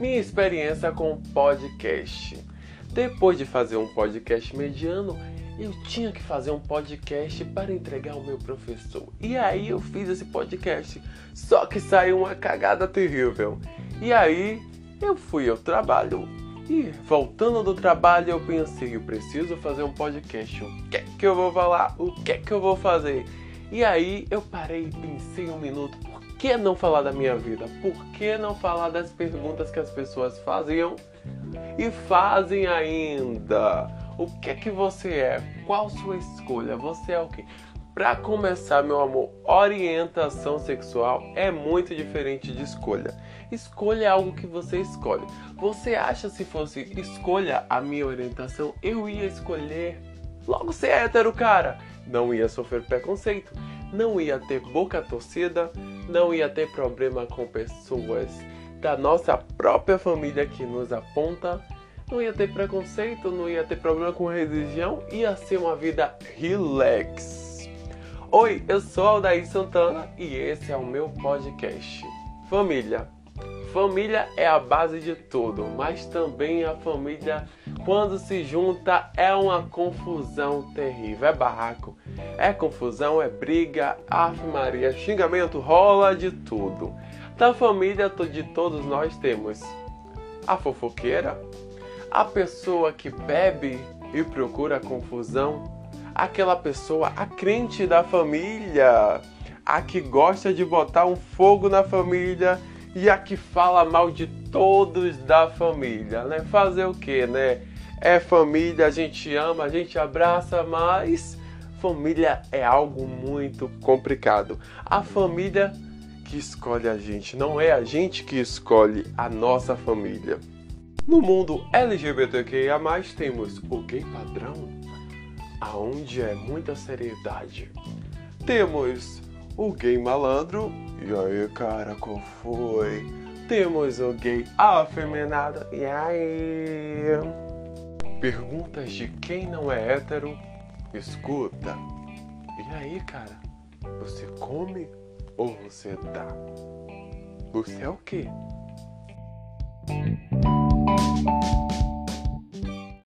minha experiência com podcast. Depois de fazer um podcast mediano, eu tinha que fazer um podcast para entregar ao meu professor. E aí eu fiz esse podcast, só que saiu uma cagada terrível. E aí eu fui ao trabalho e voltando do trabalho eu pensei, eu preciso fazer um podcast. O que é que eu vou falar? O que é que eu vou fazer? E aí eu parei pensei um minuto, que não falar da minha vida? Por que não falar das perguntas que as pessoas faziam e fazem ainda? O que é que você é? Qual sua escolha? Você é o quê? Para começar, meu amor, orientação sexual é muito diferente de escolha. Escolha é algo que você escolhe. Você acha se fosse escolha a minha orientação, eu ia escolher logo ser hétero, cara? Não ia sofrer preconceito, não ia ter boca torcida, não ia ter problema com pessoas da nossa própria família que nos aponta não ia ter preconceito, não ia ter problema com religião, ia ser uma vida relax. Oi, eu sou Aldair Santana e esse é o meu podcast. Família. Família é a base de tudo, mas também a família, quando se junta, é uma confusão terrível. É barraco, é confusão, é briga, ave Maria, xingamento, rola de tudo. Da família de todos nós temos a fofoqueira, a pessoa que bebe e procura confusão, aquela pessoa, a crente da família, a que gosta de botar um fogo na família e a que fala mal de todos da família, né? Fazer o que, né? É família, a gente ama, a gente abraça, mas família é algo muito complicado. A família que escolhe a gente, não é a gente que escolhe a nossa família. No mundo LGBTQIA+, temos o gay padrão, aonde é muita seriedade. Temos o gay malandro, e aí cara, qual foi? Temos o gay afeminado, e aí? Perguntas de quem não é hétero, escuta. E aí, cara, você come ou você dá? Você é o quê?